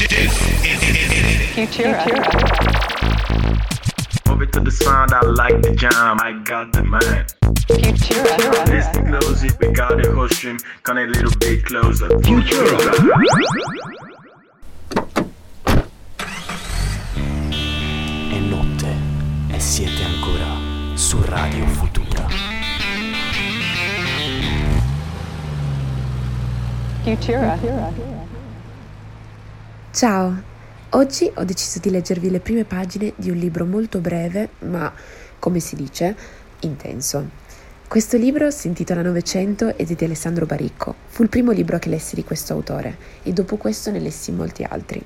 Futura. Move it to the sound, I like the jam, I got the man. Futura. Listen close it, we got the whole stream, come a little bit closer. Futura. È notte e siete ancora su Radio Futura. Futura. Ciao, oggi ho deciso di leggervi le prime pagine di un libro molto breve, ma come si dice, intenso. Questo libro si intitola Novecento ed è di Alessandro Baricco. Fu il primo libro che lessi di questo autore e dopo questo ne lessi molti altri.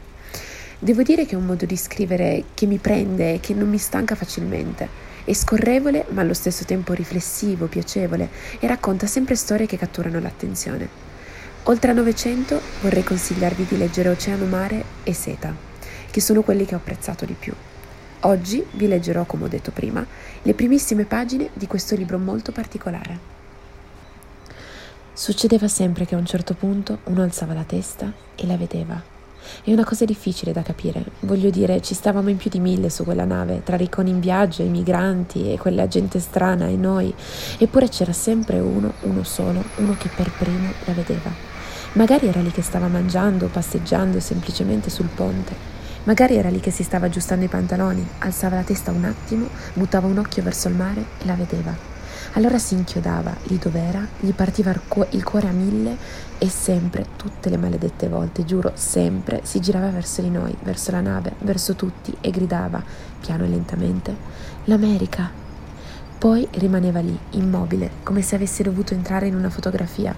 Devo dire che è un modo di scrivere che mi prende e che non mi stanca facilmente. È scorrevole ma allo stesso tempo riflessivo, piacevole e racconta sempre storie che catturano l'attenzione. Oltre a 900 vorrei consigliarvi di leggere Oceano Mare e Seta, che sono quelli che ho apprezzato di più. Oggi vi leggerò, come ho detto prima, le primissime pagine di questo libro molto particolare. Succedeva sempre che a un certo punto uno alzava la testa e la vedeva. È una cosa difficile da capire. Voglio dire, ci stavamo in più di mille su quella nave, tra ricconi in viaggio, i migranti e quella gente strana e noi. Eppure c'era sempre uno, uno solo, uno che per primo la vedeva. Magari era lì che stava mangiando, passeggiando semplicemente sul ponte. Magari era lì che si stava aggiustando i pantaloni, alzava la testa un attimo, buttava un occhio verso il mare e la vedeva. Allora si inchiodava lì dov'era, gli partiva il cuore a mille e sempre, tutte le maledette volte, giuro, sempre, si girava verso di noi, verso la nave, verso tutti e gridava, piano e lentamente, L'America! Poi rimaneva lì, immobile, come se avesse dovuto entrare in una fotografia,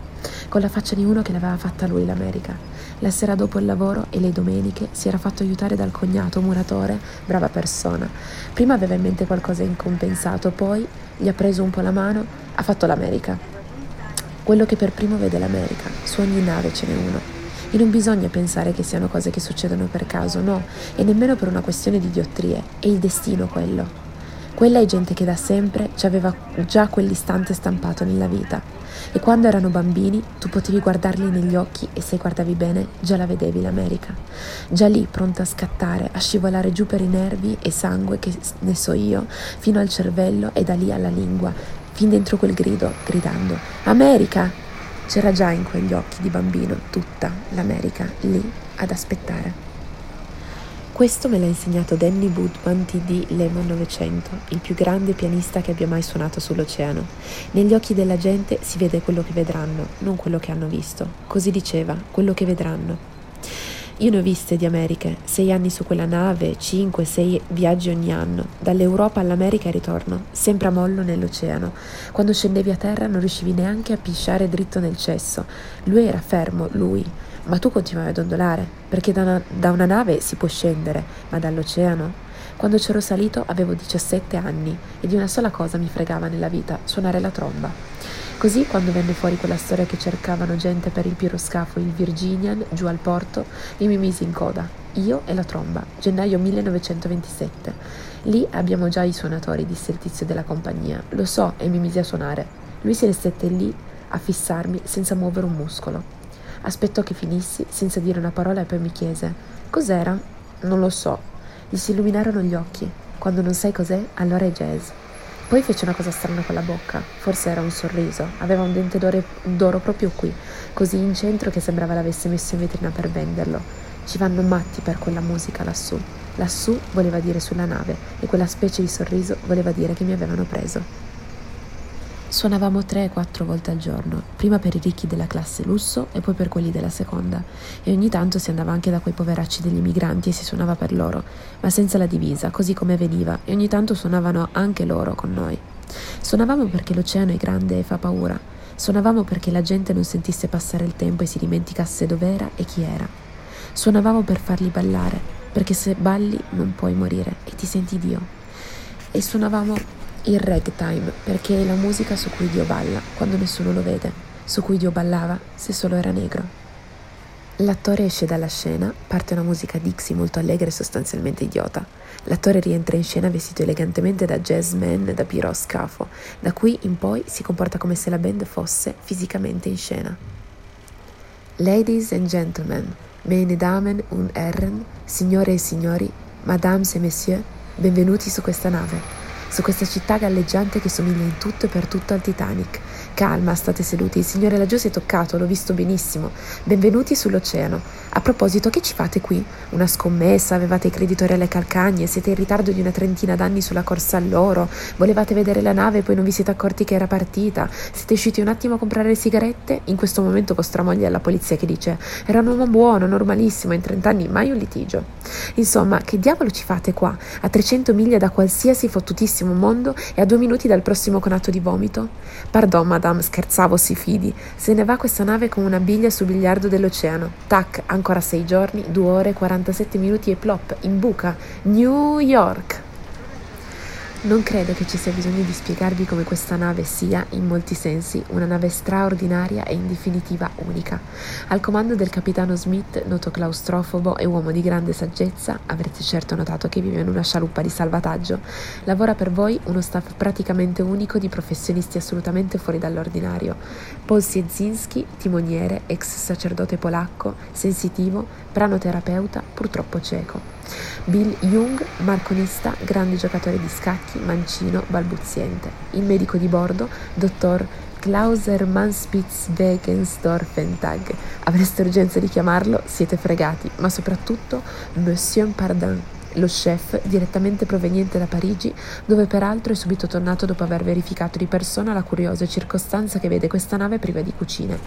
con la faccia di uno che l'aveva fatta lui l'America. La sera dopo il lavoro e le domeniche si era fatto aiutare dal cognato, muratore, brava persona. Prima aveva in mente qualcosa in compensato, poi gli ha preso un po' la mano, ha fatto l'America. Quello che per primo vede l'America, su ogni nave ce n'è uno. E non bisogna pensare che siano cose che succedono per caso, no, e nemmeno per una questione di diottrie, è il destino quello. Quella è gente che da sempre ci aveva già quell'istante stampato nella vita. E quando erano bambini tu potevi guardarli negli occhi e se guardavi bene già la vedevi l'America. Già lì pronta a scattare, a scivolare giù per i nervi e sangue che ne so io, fino al cervello e da lì alla lingua, fin dentro quel grido, gridando America! C'era già in quegli occhi di bambino tutta l'America lì ad aspettare. Questo me l'ha insegnato Danny Woodman TD Lemon 900, il più grande pianista che abbia mai suonato sull'oceano. Negli occhi della gente si vede quello che vedranno, non quello che hanno visto. Così diceva, quello che vedranno. Io ne ho viste di Americhe, sei anni su quella nave, cinque, sei viaggi ogni anno, dall'Europa all'America e ritorno, sempre a mollo nell'oceano. Quando scendevi a terra non riuscivi neanche a pisciare dritto nel cesso. Lui era fermo, lui, ma tu continuavi a dondolare, perché da una, da una nave si può scendere, ma dall'oceano? Quando c'ero salito avevo 17 anni e di una sola cosa mi fregava nella vita, suonare la tromba. Così quando venne fuori quella storia che cercavano gente per il piroscafo il Virginian giù al porto, io mi misi in coda, io e la tromba, gennaio 1927. Lì abbiamo già i suonatori, disse il tizio della compagnia. Lo so e mi misi a suonare. Lui se ne stette lì a fissarmi senza muovere un muscolo. Aspettò che finissi senza dire una parola e poi mi chiese: Cos'era? Non lo so. Gli si illuminarono gli occhi. Quando non sai cos'è, allora è jazz. Poi fece una cosa strana con la bocca, forse era un sorriso, aveva un dente d'oro proprio qui, così in centro che sembrava l'avesse messo in vetrina per venderlo. Ci vanno matti per quella musica lassù. Lassù voleva dire sulla nave e quella specie di sorriso voleva dire che mi avevano preso. Suonavamo tre e quattro volte al giorno, prima per i ricchi della classe lusso e poi per quelli della seconda, e ogni tanto si andava anche da quei poveracci degli immigranti e si suonava per loro, ma senza la divisa, così come veniva, e ogni tanto suonavano anche loro con noi. Suonavamo perché l'oceano è grande e fa paura, suonavamo perché la gente non sentisse passare il tempo e si dimenticasse dov'era e chi era. Suonavamo per farli ballare, perché se balli non puoi morire e ti senti Dio. E suonavamo il ragtime, perché è la musica su cui Dio balla quando nessuno lo vede, su cui Dio ballava se solo era negro. L'attore esce dalla scena, parte una musica Dixie molto allegra e sostanzialmente idiota. L'attore rientra in scena vestito elegantemente da jazzman da piroscafo. Da qui in poi si comporta come se la band fosse fisicamente in scena. Ladies and gentlemen, Meine Damen und Herren, signore e signori, Madame et Messieurs, benvenuti su questa nave, su questa città galleggiante che somiglia in tutto e per tutto al Titanic. Calma, state seduti, il signore laggiù si è toccato, l'ho visto benissimo. Benvenuti sull'oceano. A proposito, che ci fate qui? Una scommessa? Avevate i creditori alle calcagne? Siete in ritardo di una trentina d'anni sulla corsa all'oro? Volevate vedere la nave e poi non vi siete accorti che era partita? Siete usciti un attimo a comprare le sigarette? In questo momento vostra moglie è alla polizia che dice era un uomo buono, normalissimo, in trent'anni mai un litigio. Insomma, che diavolo ci fate qua? A 300 miglia da qualsiasi fottutissimo mondo e a due minuti dal prossimo conato di vomito? Pardon, Madame, scherzavo, si fidi. Se ne va questa nave come una biglia sul biliardo dell'oceano. Tac, ancora sei giorni, due ore, 47 minuti e plop, in buca. New York. Non credo che ci sia bisogno di spiegarvi come questa nave sia, in molti sensi, una nave straordinaria e in definitiva unica. Al comando del capitano Smith, noto claustrofobo e uomo di grande saggezza, avrete certo notato che vive in una scialuppa di salvataggio, lavora per voi uno staff praticamente unico di professionisti assolutamente fuori dall'ordinario. Paul Siezinski, timoniere, ex sacerdote polacco, sensitivo, pranoterapeuta, purtroppo cieco. Bill Jung, marconista, grande giocatore di scacchi, mancino, balbuziente. Il medico di bordo, dottor Klauser Manspitz-Wegensdorfentag. Avreste urgenza di chiamarlo? Siete fregati, ma soprattutto Monsieur Pardin lo chef, direttamente proveniente da Parigi, dove peraltro è subito tornato dopo aver verificato di persona la curiosa circostanza che vede questa nave priva di cucine.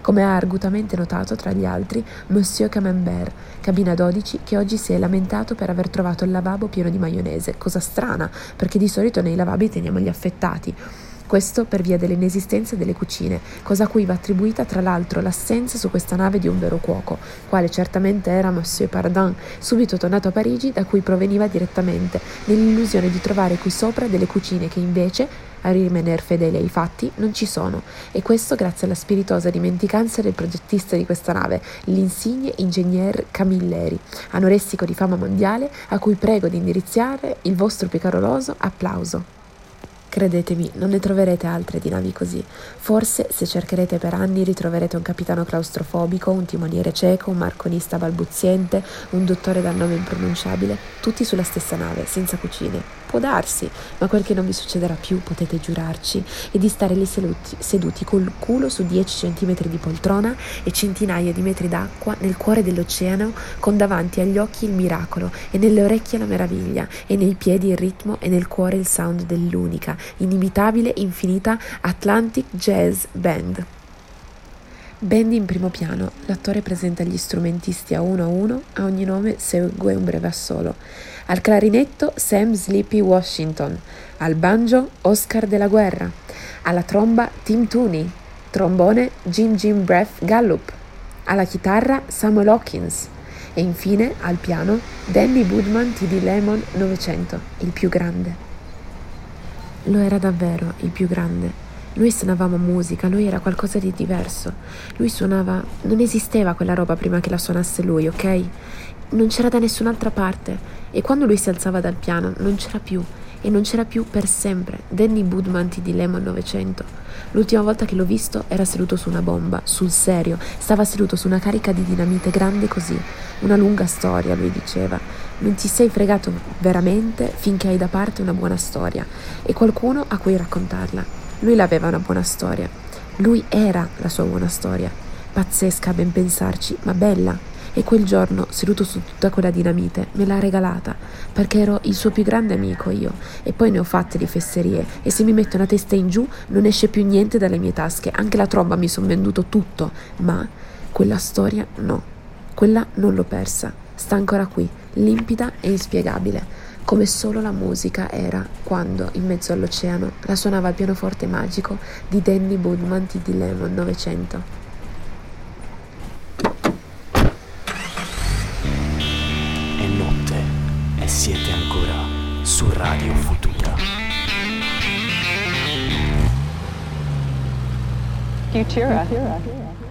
Come ha argutamente notato, tra gli altri, Monsieur Camembert, cabina 12, che oggi si è lamentato per aver trovato il lavabo pieno di maionese, cosa strana, perché di solito nei lavabili teniamo gli affettati. Questo per via dell'inesistenza delle cucine, cosa a cui va attribuita tra l'altro l'assenza su questa nave di un vero cuoco, quale certamente era Monsieur Pardin, subito tornato a Parigi da cui proveniva direttamente, nell'illusione di trovare qui sopra delle cucine che invece, a rimanere fedele ai fatti, non ci sono, e questo grazie alla spiritosa dimenticanza del progettista di questa nave, l'insigne ingegner Camilleri, anoressico di fama mondiale, a cui prego di indirizzare il vostro picaroloso applauso. Credetemi, non ne troverete altre di navi così. Forse, se cercherete per anni, ritroverete un capitano claustrofobico, un timoniere cieco, un marconista balbuziente, un dottore dal nome impronunciabile, tutti sulla stessa nave, senza cucine. Può darsi, ma quel che non vi succederà più, potete giurarci, è di stare lì seduti, seduti col culo su 10 cm di poltrona e centinaia di metri d'acqua nel cuore dell'oceano, con davanti agli occhi il miracolo e nelle orecchie la meraviglia, e nei piedi il ritmo e nel cuore il sound dell'unica, inimitabile, infinita Atlantic Jazz Band. Band in primo piano, l'attore presenta gli strumentisti a uno a uno, a ogni nome segue un breve assolo. Al clarinetto Sam Sleepy Washington, al banjo Oscar della Guerra, alla tromba Tim Tooney, trombone Jim Jim Breath Gallup, alla chitarra Samuel Hawkins. E infine al piano Danny Woodman TD Lemon 900, il più grande. Lo era davvero il più grande noi suonavamo musica, lui era qualcosa di diverso. Lui suonava... Non esisteva quella roba prima che la suonasse lui, ok? Non c'era da nessun'altra parte. E quando lui si alzava dal piano, non c'era più. E non c'era più per sempre. Danny Budmanti di Lemon 900. L'ultima volta che l'ho visto era seduto su una bomba, sul serio. Stava seduto su una carica di dinamite grande così. Una lunga storia, lui diceva. Non ti sei fregato veramente finché hai da parte una buona storia e qualcuno a cui raccontarla. Lui l'aveva una buona storia. Lui era la sua buona storia. Pazzesca a ben pensarci, ma bella. E quel giorno, seduto su tutta quella dinamite, me l'ha regalata, perché ero il suo più grande amico io. E poi ne ho fatte di fesserie, e se mi metto una testa in giù non esce più niente dalle mie tasche. Anche la tromba mi son venduto tutto, ma quella storia no. Quella non l'ho persa. Sta ancora qui, limpida e inspiegabile come solo la musica era quando, in mezzo all'oceano, la suonava il pianoforte magico di Danny Budman di Lemon 900. È notte e siete ancora su Radio Futura. Futura. Futura.